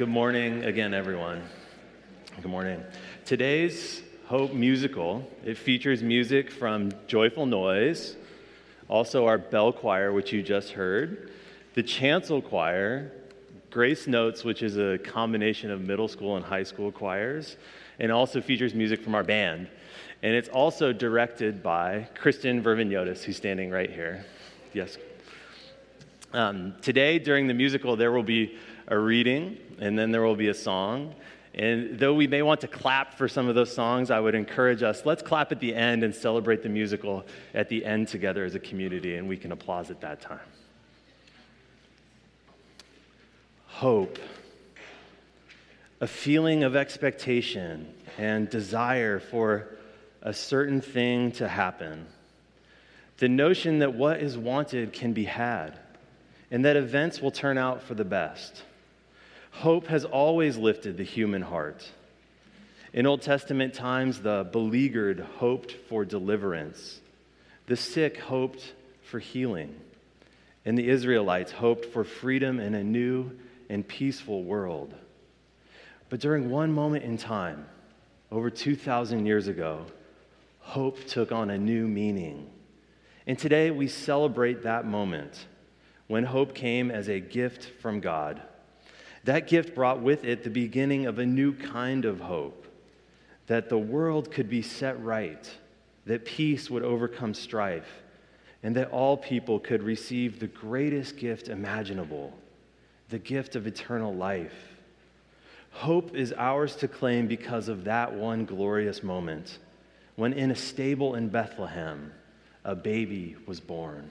Good morning again, everyone. Good morning. Today's Hope musical, it features music from Joyful Noise, also our bell choir, which you just heard, the chancel choir, Grace Notes, which is a combination of middle school and high school choirs, and also features music from our band. And it's also directed by Kristen Verviniotis, who's standing right here. Yes. Um, today, during the musical, there will be a reading, and then there will be a song. And though we may want to clap for some of those songs, I would encourage us let's clap at the end and celebrate the musical at the end together as a community, and we can applaud at that time. Hope, a feeling of expectation and desire for a certain thing to happen. The notion that what is wanted can be had, and that events will turn out for the best. Hope has always lifted the human heart. In Old Testament times, the beleaguered hoped for deliverance, the sick hoped for healing, and the Israelites hoped for freedom in a new and peaceful world. But during one moment in time, over 2,000 years ago, hope took on a new meaning. And today we celebrate that moment when hope came as a gift from God. That gift brought with it the beginning of a new kind of hope that the world could be set right, that peace would overcome strife, and that all people could receive the greatest gift imaginable the gift of eternal life. Hope is ours to claim because of that one glorious moment when, in a stable in Bethlehem, a baby was born.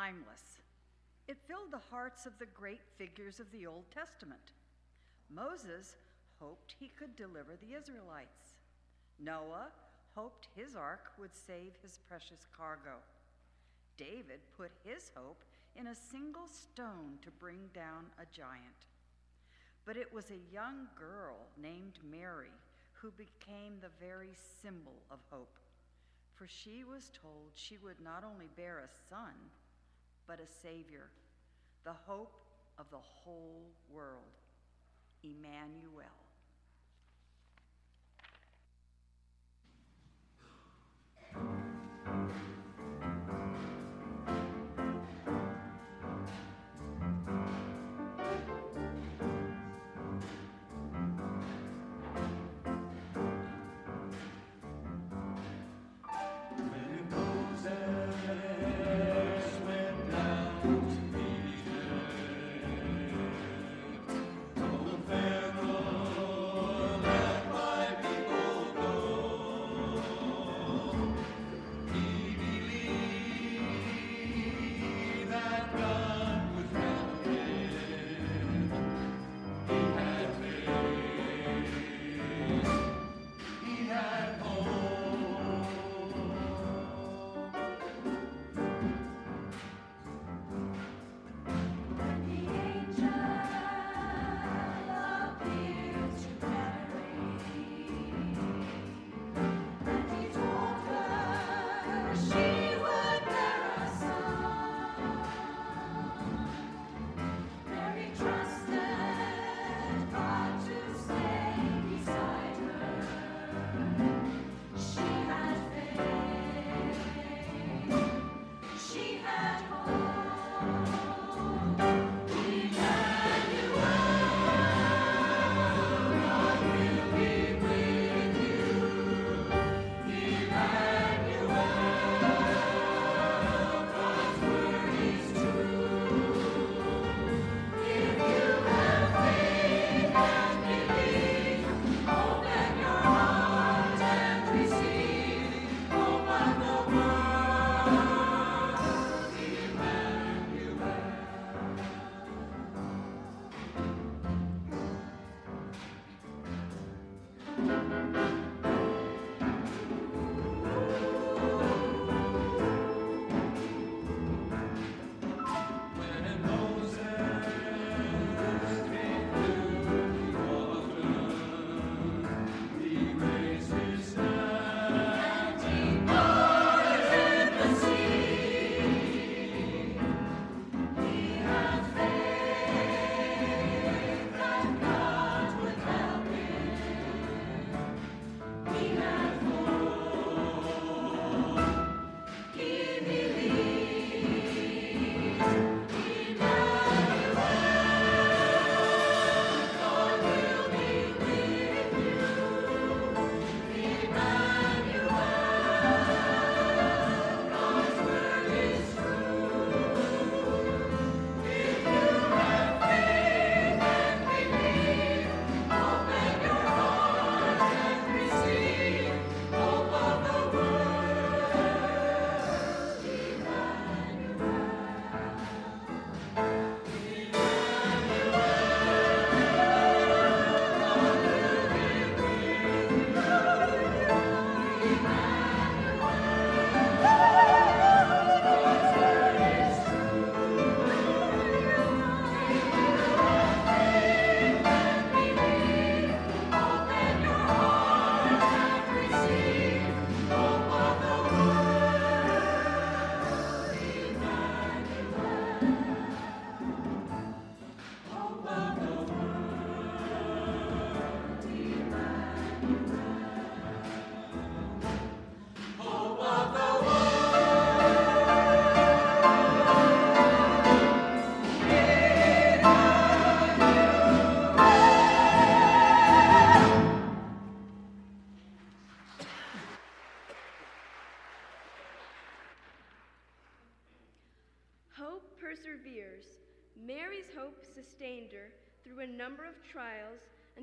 Timeless. It filled the hearts of the great figures of the Old Testament. Moses hoped he could deliver the Israelites. Noah hoped his ark would save his precious cargo. David put his hope in a single stone to bring down a giant. But it was a young girl named Mary who became the very symbol of hope. For she was told she would not only bear a son, but a Savior, the hope of the whole world, Emmanuel.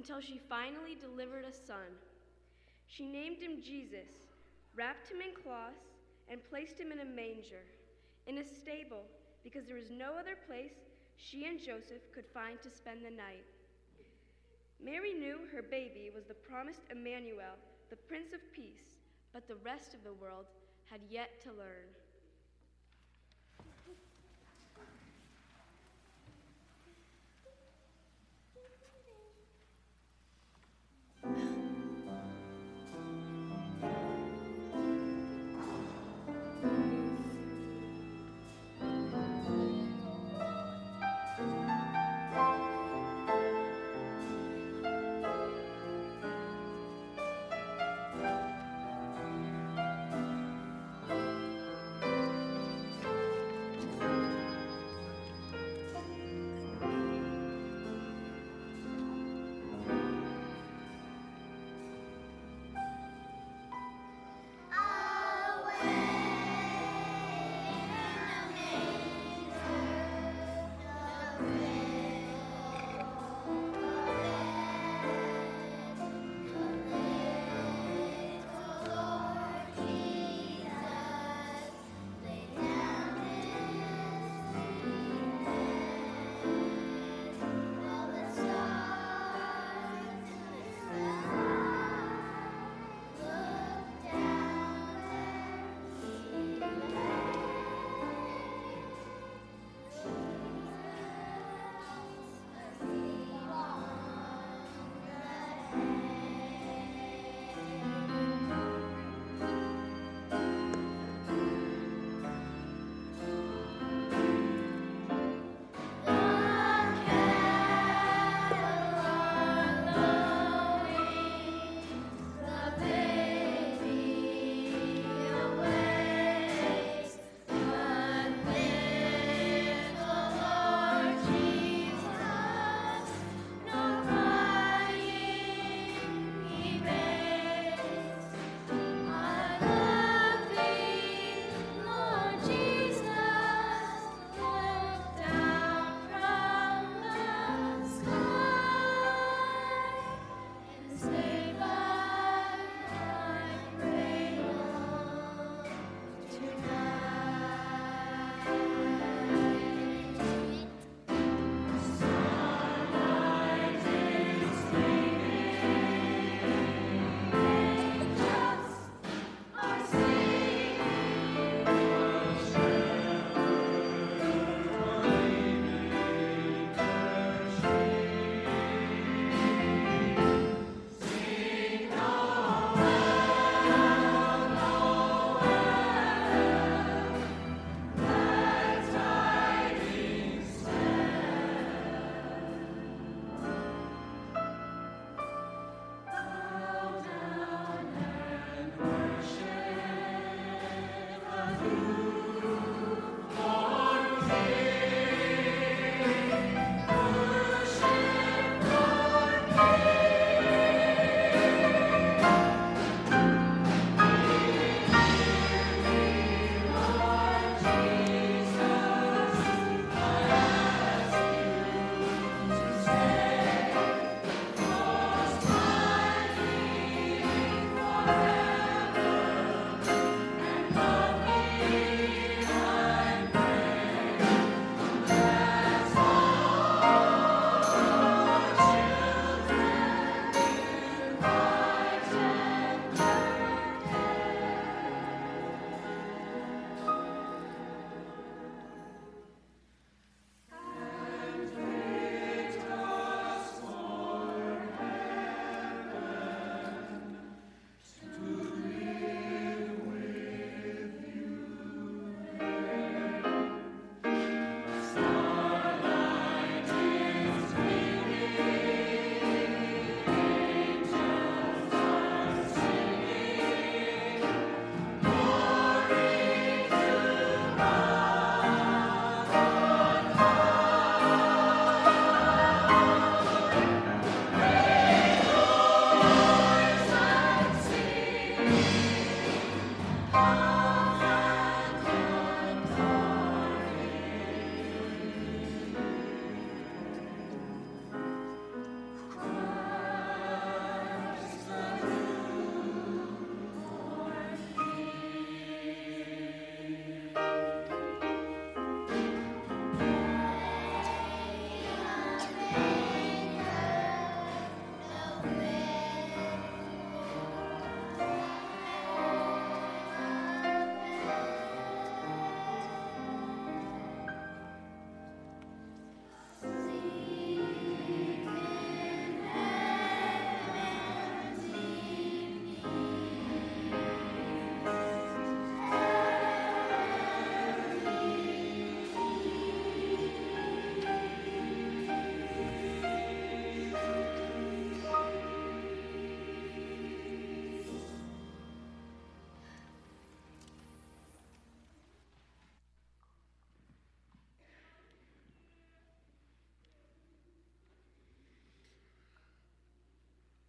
Until she finally delivered a son. She named him Jesus, wrapped him in cloths, and placed him in a manger, in a stable, because there was no other place she and Joseph could find to spend the night. Mary knew her baby was the promised Emmanuel, the Prince of Peace, but the rest of the world had yet to learn.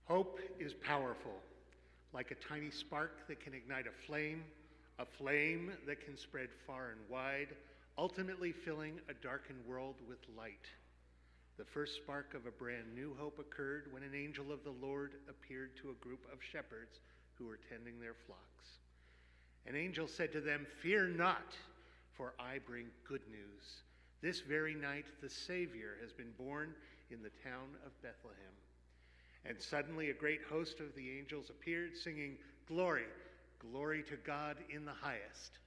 Hope is powerful, like a tiny spark that can ignite a flame, a flame that can spread far and wide, ultimately filling a darkened world with light. The first spark of a brand new hope occurred when an angel of the Lord appeared to a group of shepherds who were tending their flocks. An angel said to them, Fear not, for I bring good news. This very night the Savior has been born in the town of Bethlehem. And suddenly a great host of the angels appeared, singing, Glory, glory to God in the highest.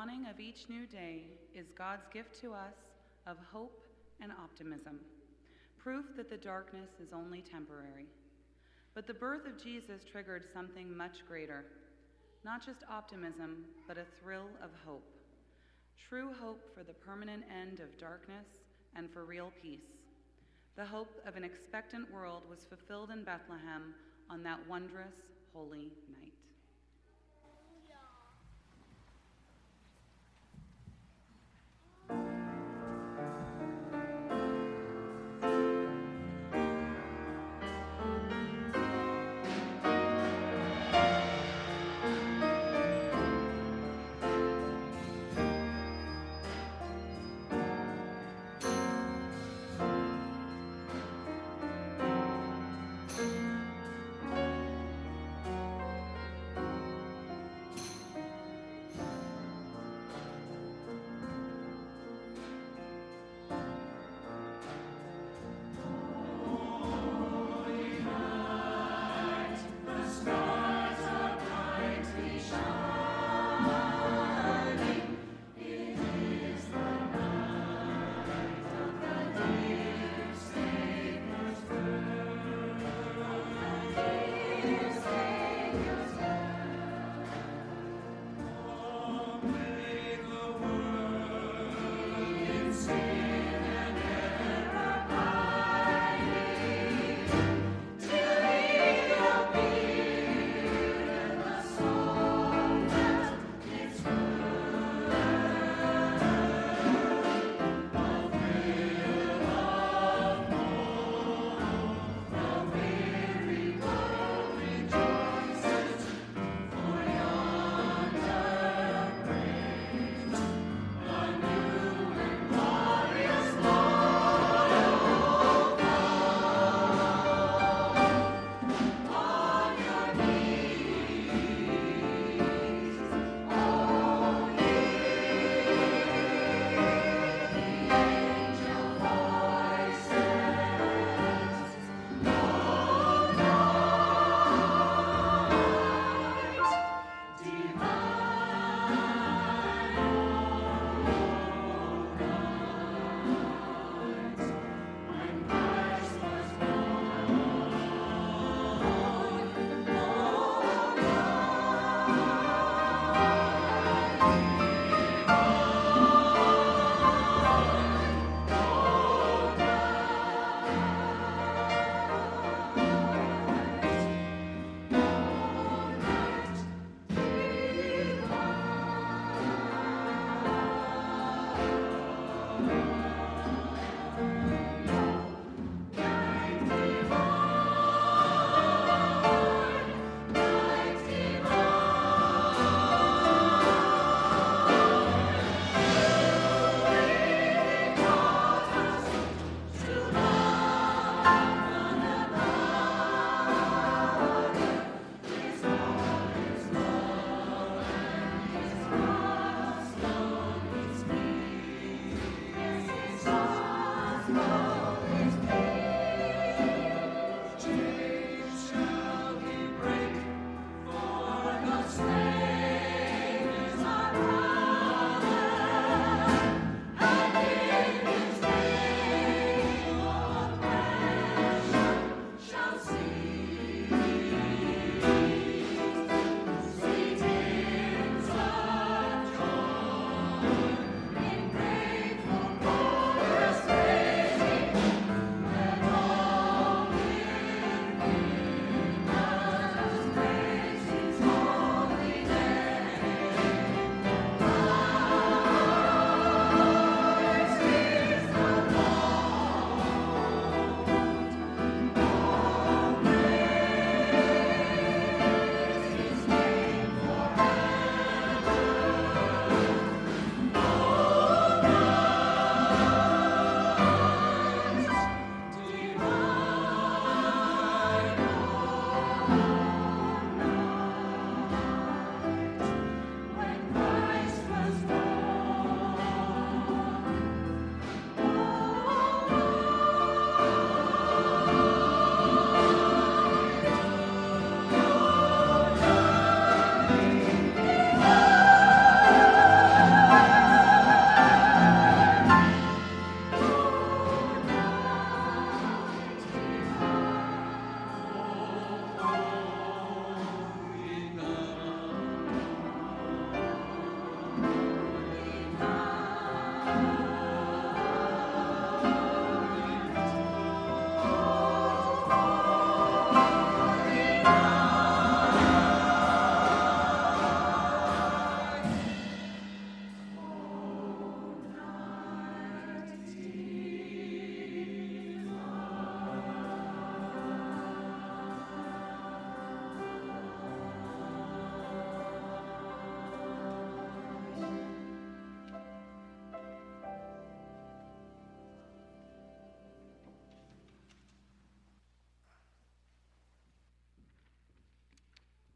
Dawning of each new day is God's gift to us of hope and optimism. proof that the darkness is only temporary. But the birth of Jesus triggered something much greater not just optimism, but a thrill of hope. True hope for the permanent end of darkness and for real peace. The hope of an expectant world was fulfilled in Bethlehem on that wondrous, holy night.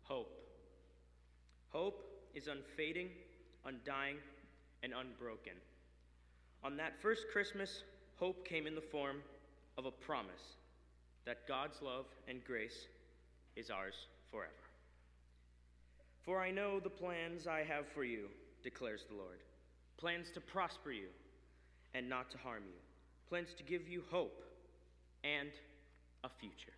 Hope Hope is unfading, undying, and unbroken. On that first Christmas, hope came in the form of a promise that God's love and grace is ours forever. For I know the plans I have for you, declares the Lord plans to prosper you and not to harm you, plans to give you hope and a future.